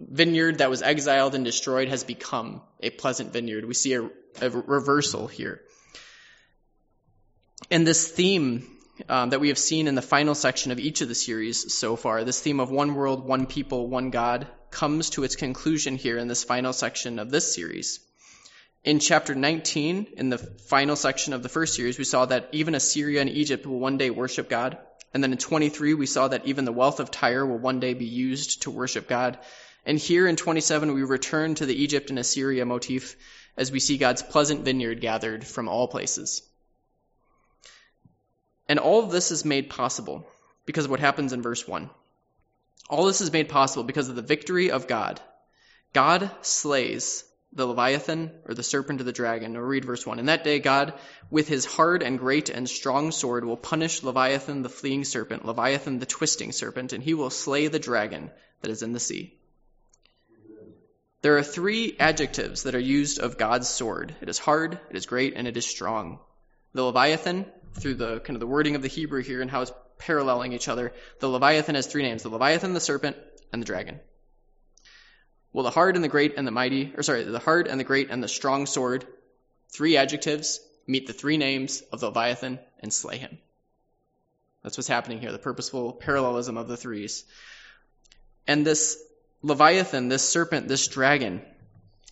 vineyard that was exiled and destroyed has become a pleasant vineyard. We see a, a reversal here. And this theme um, that we have seen in the final section of each of the series so far, this theme of one world, one people, one God, comes to its conclusion here in this final section of this series. In chapter 19, in the final section of the first series, we saw that even Assyria and Egypt will one day worship God. And then in 23, we saw that even the wealth of Tyre will one day be used to worship God. And here in 27, we return to the Egypt and Assyria motif as we see God's pleasant vineyard gathered from all places. And all of this is made possible because of what happens in verse 1. All this is made possible because of the victory of God. God slays the Leviathan or the serpent or the dragon. We'll read verse 1. In that day, God, with his hard and great and strong sword, will punish Leviathan the fleeing serpent, Leviathan the twisting serpent, and he will slay the dragon that is in the sea. There are three adjectives that are used of God's sword. It is hard, it is great, and it is strong. The Leviathan, through the kind of the wording of the Hebrew here and how it's paralleling each other, the Leviathan has three names: the Leviathan, the serpent, and the dragon. Well, the hard and the great and the mighty, or sorry, the hard and the great and the strong sword, three adjectives meet the three names of the Leviathan and slay him. That's what's happening here, the purposeful parallelism of the threes. And this Leviathan, this serpent, this dragon.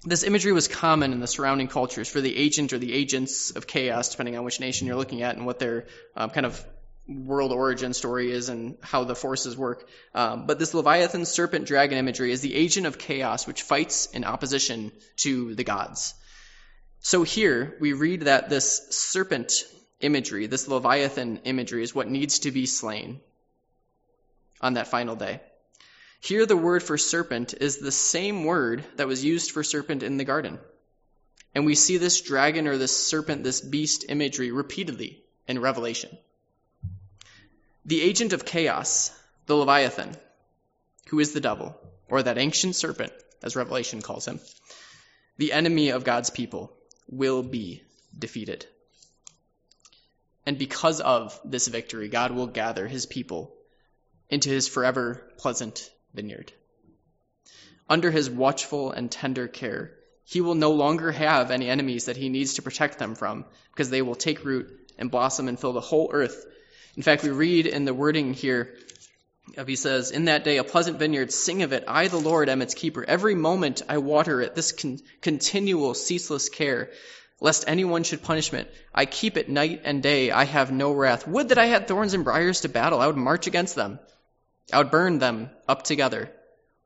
This imagery was common in the surrounding cultures for the agent or the agents of chaos, depending on which nation you're looking at and what their um, kind of world origin story is and how the forces work. Um, but this Leviathan serpent dragon imagery is the agent of chaos which fights in opposition to the gods. So here we read that this serpent imagery, this Leviathan imagery, is what needs to be slain on that final day. Here, the word for serpent is the same word that was used for serpent in the garden. And we see this dragon or this serpent, this beast imagery repeatedly in Revelation. The agent of chaos, the Leviathan, who is the devil, or that ancient serpent, as Revelation calls him, the enemy of God's people, will be defeated. And because of this victory, God will gather his people into his forever pleasant vineyard. Under his watchful and tender care, he will no longer have any enemies that he needs to protect them from because they will take root and blossom and fill the whole earth. In fact, we read in the wording here he says, In that day, a pleasant vineyard, sing of it. I, the Lord, am its keeper. Every moment I water it, this con- continual, ceaseless care, lest anyone should punish it. I keep it night and day. I have no wrath. Would that I had thorns and briars to battle. I would march against them. I would burn them up together.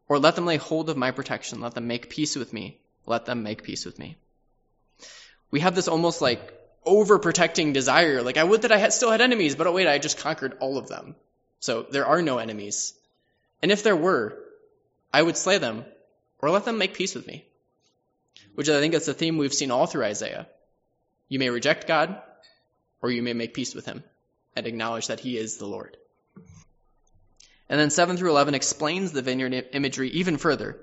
Or let them lay hold of my protection. Let them make peace with me. Let them make peace with me. We have this almost like overprotecting desire. Like, I would that I had still had enemies, but oh wait, I just conquered all of them. So there are no enemies. And if there were, I would slay them or let them make peace with me. Which I think is the theme we've seen all through Isaiah. You may reject God or you may make peace with him and acknowledge that he is the Lord. And then 7 through 11 explains the vineyard imagery even further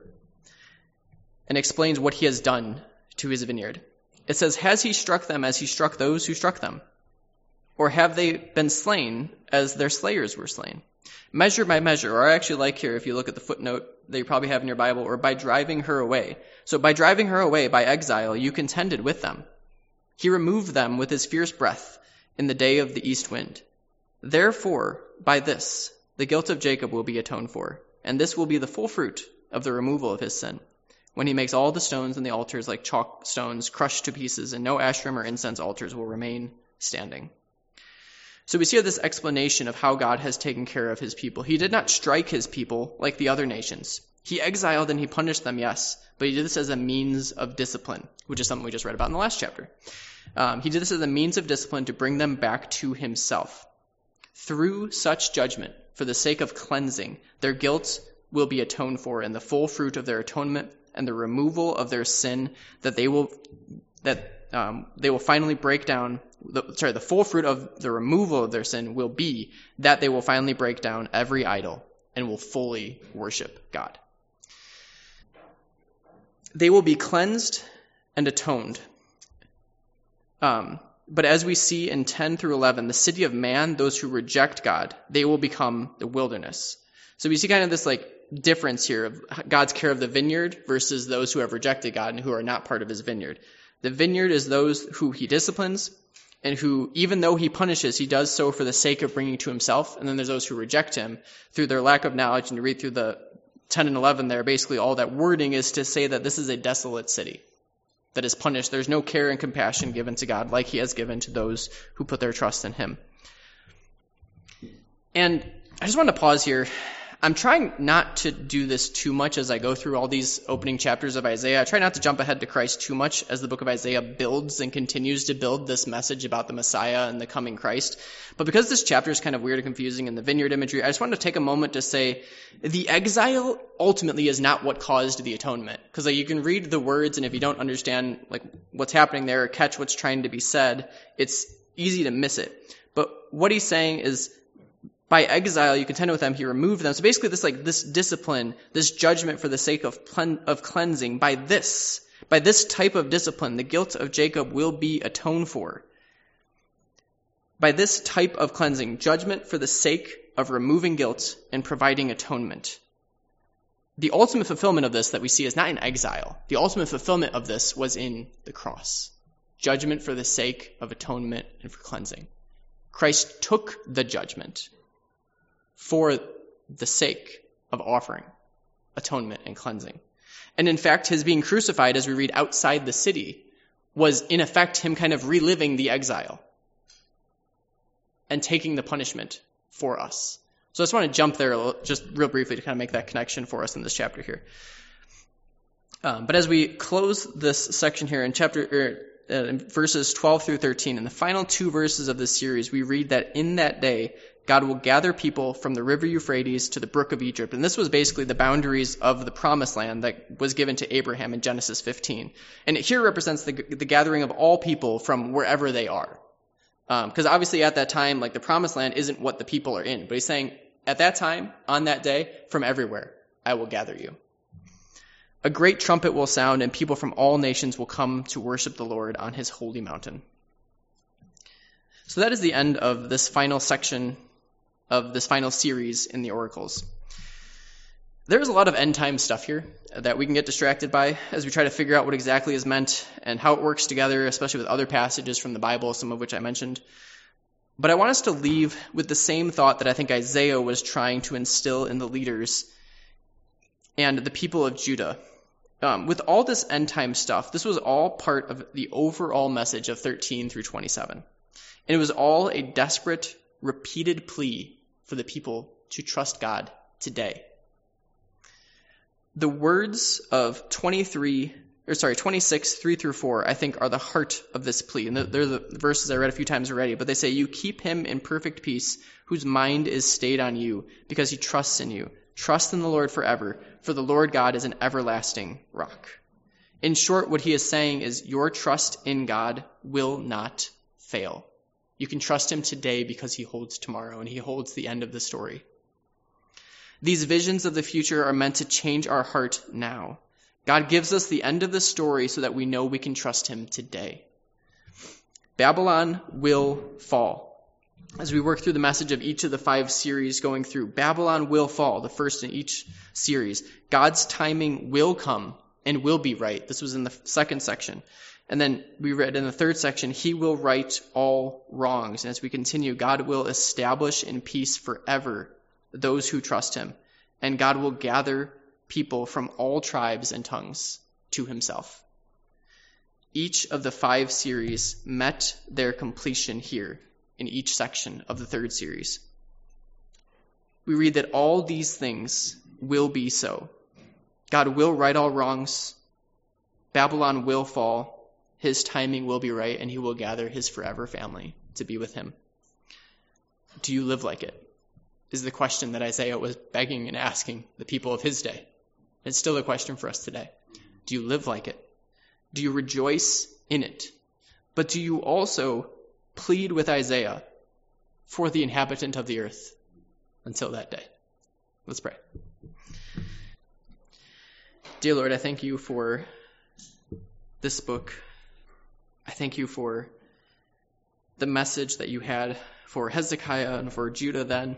and explains what he has done to his vineyard. It says, Has he struck them as he struck those who struck them? Or have they been slain as their slayers were slain? Measure by measure, or I actually like here, if you look at the footnote that you probably have in your Bible, or by driving her away. So by driving her away, by exile, you contended with them. He removed them with his fierce breath in the day of the east wind. Therefore, by this, the guilt of Jacob will be atoned for, and this will be the full fruit of the removal of his sin. When he makes all the stones in the altars like chalk stones crushed to pieces, and no Asherim or incense altars will remain standing. So we see this explanation of how God has taken care of his people. He did not strike his people like the other nations. He exiled and he punished them, yes, but he did this as a means of discipline, which is something we just read about in the last chapter. Um, he did this as a means of discipline to bring them back to himself. Through such judgment, for the sake of cleansing, their guilt will be atoned for, and the full fruit of their atonement and the removal of their sin that they will that um, they will finally break down. The, sorry, the full fruit of the removal of their sin will be that they will finally break down every idol and will fully worship God. They will be cleansed and atoned. Um, but as we see in 10 through 11, the city of man, those who reject God, they will become the wilderness. So we see kind of this like difference here of God's care of the vineyard versus those who have rejected God and who are not part of his vineyard. The vineyard is those who he disciplines and who, even though he punishes, he does so for the sake of bringing to himself. And then there's those who reject him through their lack of knowledge. And you read through the 10 and 11 there, basically all that wording is to say that this is a desolate city that is punished. There's no care and compassion given to God like he has given to those who put their trust in him. And I just want to pause here I'm trying not to do this too much as I go through all these opening chapters of Isaiah. I try not to jump ahead to Christ too much as the book of Isaiah builds and continues to build this message about the Messiah and the coming Christ. But because this chapter is kind of weird and confusing in the vineyard imagery, I just wanted to take a moment to say the exile ultimately is not what caused the atonement. Because like, you can read the words and if you don't understand like what's happening there or catch what's trying to be said, it's easy to miss it. But what he's saying is by exile, you contend with them, he removed them. So basically this like, this discipline, this judgment for the sake of, of cleansing, by this, by this type of discipline, the guilt of Jacob will be atoned for. By this type of cleansing, judgment for the sake of removing guilt and providing atonement. The ultimate fulfillment of this that we see is not in exile. The ultimate fulfillment of this was in the cross. Judgment for the sake of atonement and for cleansing. Christ took the judgment for the sake of offering atonement and cleansing. And in fact, his being crucified, as we read outside the city, was in effect him kind of reliving the exile and taking the punishment for us. So I just want to jump there just real briefly to kind of make that connection for us in this chapter here. Um, but as we close this section here in chapter, er, uh, verses 12 through 13, in the final two verses of this series, we read that in that day, God will gather people from the river Euphrates to the brook of Egypt. And this was basically the boundaries of the promised land that was given to Abraham in Genesis 15. And it here represents the, the gathering of all people from wherever they are. Because um, obviously at that time, like the promised land isn't what the people are in. But he's saying, at that time, on that day, from everywhere, I will gather you. A great trumpet will sound, and people from all nations will come to worship the Lord on his holy mountain. So that is the end of this final section of this final series in the oracles. There's a lot of end time stuff here that we can get distracted by as we try to figure out what exactly is meant and how it works together, especially with other passages from the Bible, some of which I mentioned. But I want us to leave with the same thought that I think Isaiah was trying to instill in the leaders and the people of Judah. Um, with all this end time stuff, this was all part of the overall message of 13 through 27. And it was all a desperate, repeated plea for the people to trust God today. The words of 23, or sorry, 26, 3 through 4, I think are the heart of this plea. And they're the verses I read a few times already, but they say, You keep him in perfect peace, whose mind is stayed on you, because he trusts in you. Trust in the Lord forever, for the Lord God is an everlasting rock. In short, what he is saying is your trust in God will not fail. You can trust him today because he holds tomorrow and he holds the end of the story. These visions of the future are meant to change our heart now. God gives us the end of the story so that we know we can trust him today. Babylon will fall as we work through the message of each of the five series going through, Babylon will fall, the first in each series. God's timing will come and will be right. This was in the second section. And then we read in the third section, He will right all wrongs. And as we continue, God will establish in peace forever those who trust Him. And God will gather people from all tribes and tongues to Himself. Each of the five series met their completion here in each section of the third series. We read that all these things will be so. God will right all wrongs. Babylon will fall. His timing will be right, and he will gather his forever family to be with him. Do you live like it? Is the question that Isaiah was begging and asking the people of his day. It's still a question for us today. Do you live like it? Do you rejoice in it? But do you also plead with Isaiah for the inhabitant of the earth until that day. Let's pray. Dear Lord, I thank you for this book. I thank you for the message that you had for Hezekiah and for Judah then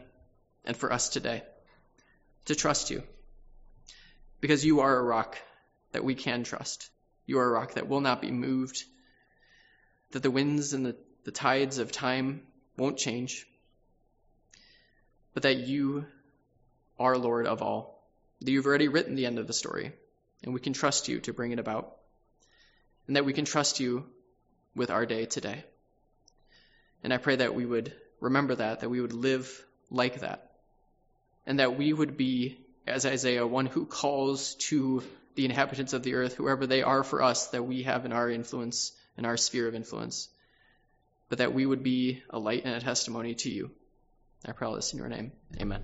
and for us today to trust you. Because you are a rock that we can trust. You are a rock that will not be moved, that the winds and the the tides of time won't change, but that you are Lord of all, that you've already written the end of the story, and we can trust you to bring it about, and that we can trust you with our day today. And I pray that we would remember that, that we would live like that, and that we would be, as Isaiah, one who calls to the inhabitants of the earth, whoever they are for us, that we have in our influence, in our sphere of influence but that we would be a light and a testimony to you. I pray all this in your name. Amen.